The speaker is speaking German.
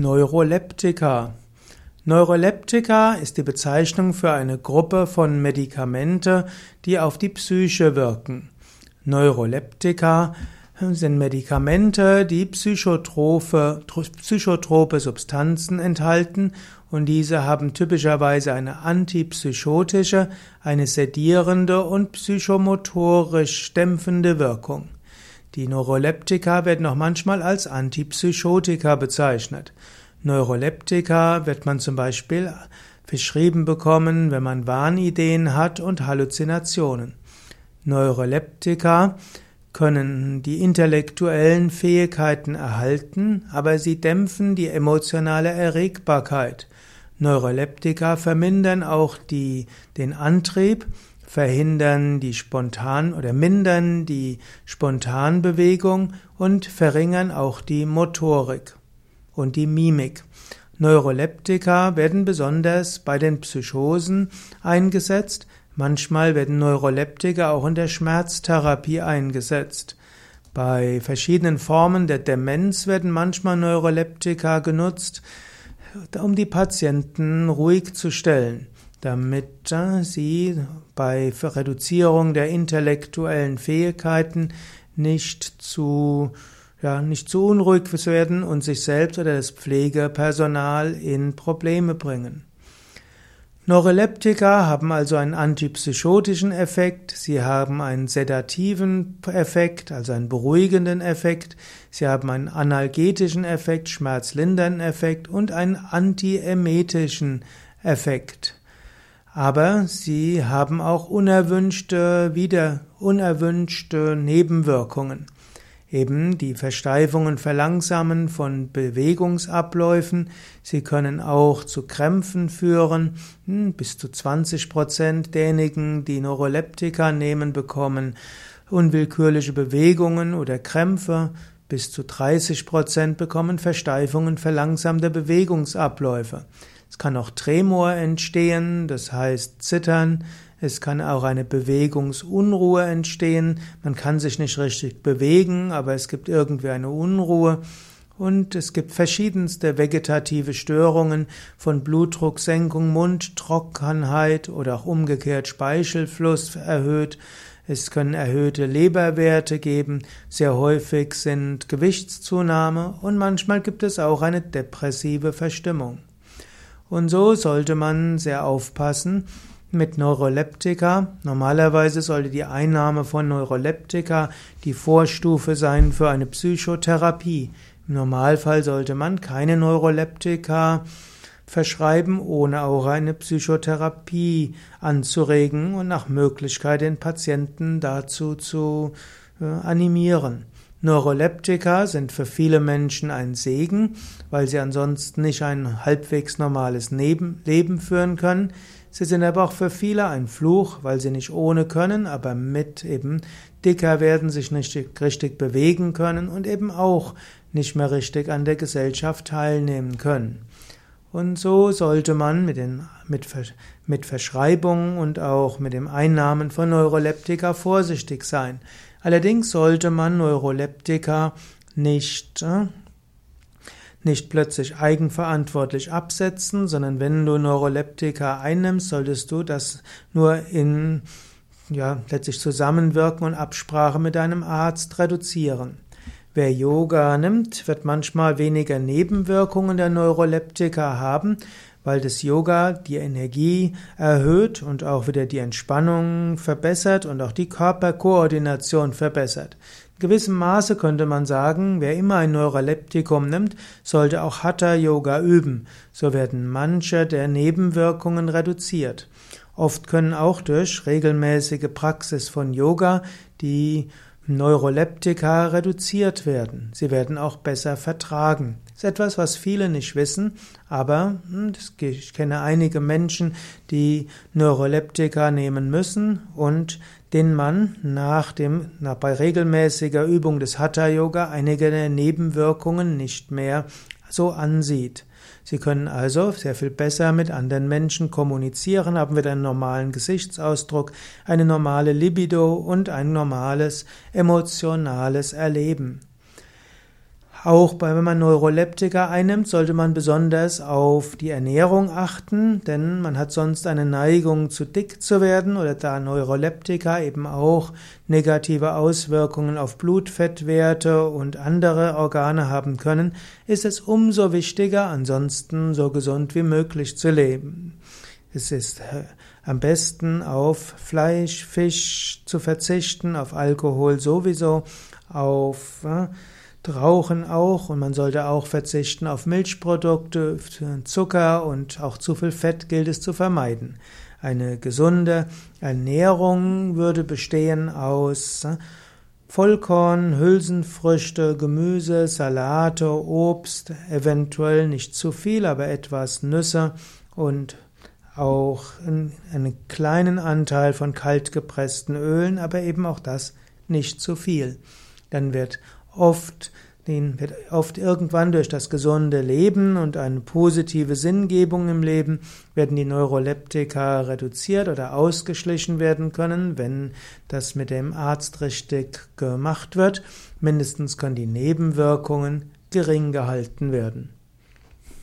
Neuroleptika. Neuroleptika ist die Bezeichnung für eine Gruppe von Medikamente, die auf die Psyche wirken. Neuroleptika sind Medikamente, die psychotrope, psychotrope Substanzen enthalten und diese haben typischerweise eine antipsychotische, eine sedierende und psychomotorisch dämpfende Wirkung. Die Neuroleptika werden auch manchmal als Antipsychotika bezeichnet. Neuroleptika wird man zum Beispiel beschrieben bekommen, wenn man Wahnideen hat und Halluzinationen. Neuroleptika können die intellektuellen Fähigkeiten erhalten, aber sie dämpfen die emotionale Erregbarkeit. Neuroleptika vermindern auch die, den Antrieb verhindern die spontan oder mindern die Spontanbewegung und verringern auch die Motorik und die Mimik. Neuroleptika werden besonders bei den Psychosen eingesetzt. Manchmal werden Neuroleptika auch in der Schmerztherapie eingesetzt. Bei verschiedenen Formen der Demenz werden manchmal Neuroleptika genutzt, um die Patienten ruhig zu stellen damit sie bei Reduzierung der intellektuellen Fähigkeiten nicht zu ja, nicht zu unruhig werden und sich selbst oder das Pflegepersonal in Probleme bringen. Neuroleptika haben also einen antipsychotischen Effekt, sie haben einen sedativen Effekt, also einen beruhigenden Effekt, sie haben einen analgetischen Effekt, schmerzlindernden Effekt und einen antiemetischen Effekt. Aber sie haben auch unerwünschte, wieder unerwünschte Nebenwirkungen. Eben die Versteifungen verlangsamen von Bewegungsabläufen. Sie können auch zu Krämpfen führen. Hm, bis zu 20 Prozent derjenigen, die Neuroleptika nehmen, bekommen unwillkürliche Bewegungen oder Krämpfe. Bis zu 30 Prozent bekommen Versteifungen verlangsamter Bewegungsabläufe. Es kann auch Tremor entstehen, das heißt Zittern. Es kann auch eine Bewegungsunruhe entstehen. Man kann sich nicht richtig bewegen, aber es gibt irgendwie eine Unruhe. Und es gibt verschiedenste vegetative Störungen von Blutdrucksenkung, Mundtrockenheit oder auch umgekehrt Speichelfluss erhöht. Es können erhöhte Leberwerte geben. Sehr häufig sind Gewichtszunahme und manchmal gibt es auch eine depressive Verstimmung. Und so sollte man sehr aufpassen mit Neuroleptika. Normalerweise sollte die Einnahme von Neuroleptika die Vorstufe sein für eine Psychotherapie. Im Normalfall sollte man keine Neuroleptika verschreiben, ohne auch eine Psychotherapie anzuregen und nach Möglichkeit den Patienten dazu zu äh, animieren. Neuroleptika sind für viele Menschen ein Segen, weil sie ansonsten nicht ein halbwegs normales Leben führen können. Sie sind aber auch für viele ein Fluch, weil sie nicht ohne können, aber mit eben dicker werden, sich nicht richtig bewegen können und eben auch nicht mehr richtig an der Gesellschaft teilnehmen können. Und so sollte man mit, den, mit, mit Verschreibungen und auch mit dem Einnahmen von Neuroleptika vorsichtig sein. Allerdings sollte man Neuroleptika nicht, äh, nicht plötzlich eigenverantwortlich absetzen, sondern wenn du Neuroleptika einnimmst, solltest du das nur in ja, letztlich Zusammenwirken und Absprache mit deinem Arzt reduzieren. Wer Yoga nimmt, wird manchmal weniger Nebenwirkungen der Neuroleptika haben, weil das Yoga die Energie erhöht und auch wieder die Entspannung verbessert und auch die Körperkoordination verbessert. In gewissem Maße könnte man sagen, wer immer ein Neuroleptikum nimmt, sollte auch Hatha Yoga üben. So werden manche der Nebenwirkungen reduziert. Oft können auch durch regelmäßige Praxis von Yoga die Neuroleptika reduziert werden. Sie werden auch besser vertragen. Ist etwas, was viele nicht wissen, aber hm, ich kenne einige Menschen, die Neuroleptika nehmen müssen und den man nach dem, nach, bei regelmäßiger Übung des Hatha Yoga einige der Nebenwirkungen nicht mehr so ansieht. Sie können also sehr viel besser mit anderen Menschen kommunizieren, haben wieder einen normalen Gesichtsausdruck, eine normale Libido und ein normales emotionales Erleben. Auch bei, wenn man Neuroleptika einnimmt, sollte man besonders auf die Ernährung achten, denn man hat sonst eine Neigung zu dick zu werden oder da Neuroleptika eben auch negative Auswirkungen auf Blutfettwerte und andere Organe haben können, ist es umso wichtiger, ansonsten so gesund wie möglich zu leben. Es ist äh, am besten auf Fleisch, Fisch zu verzichten, auf Alkohol sowieso, auf äh, Rauchen auch und man sollte auch verzichten auf Milchprodukte, Zucker und auch zu viel Fett gilt es zu vermeiden. Eine gesunde Ernährung würde bestehen aus äh, Vollkorn, Hülsenfrüchte, Gemüse, Salate, Obst, eventuell nicht zu viel, aber etwas Nüsse und auch einen kleinen Anteil von kaltgepressten Ölen, aber eben auch das nicht zu viel. Dann wird oft den wird oft irgendwann durch das gesunde Leben und eine positive Sinngebung im Leben werden die Neuroleptika reduziert oder ausgeschlichen werden können, wenn das mit dem Arzt richtig gemacht wird. Mindestens können die Nebenwirkungen gering gehalten werden.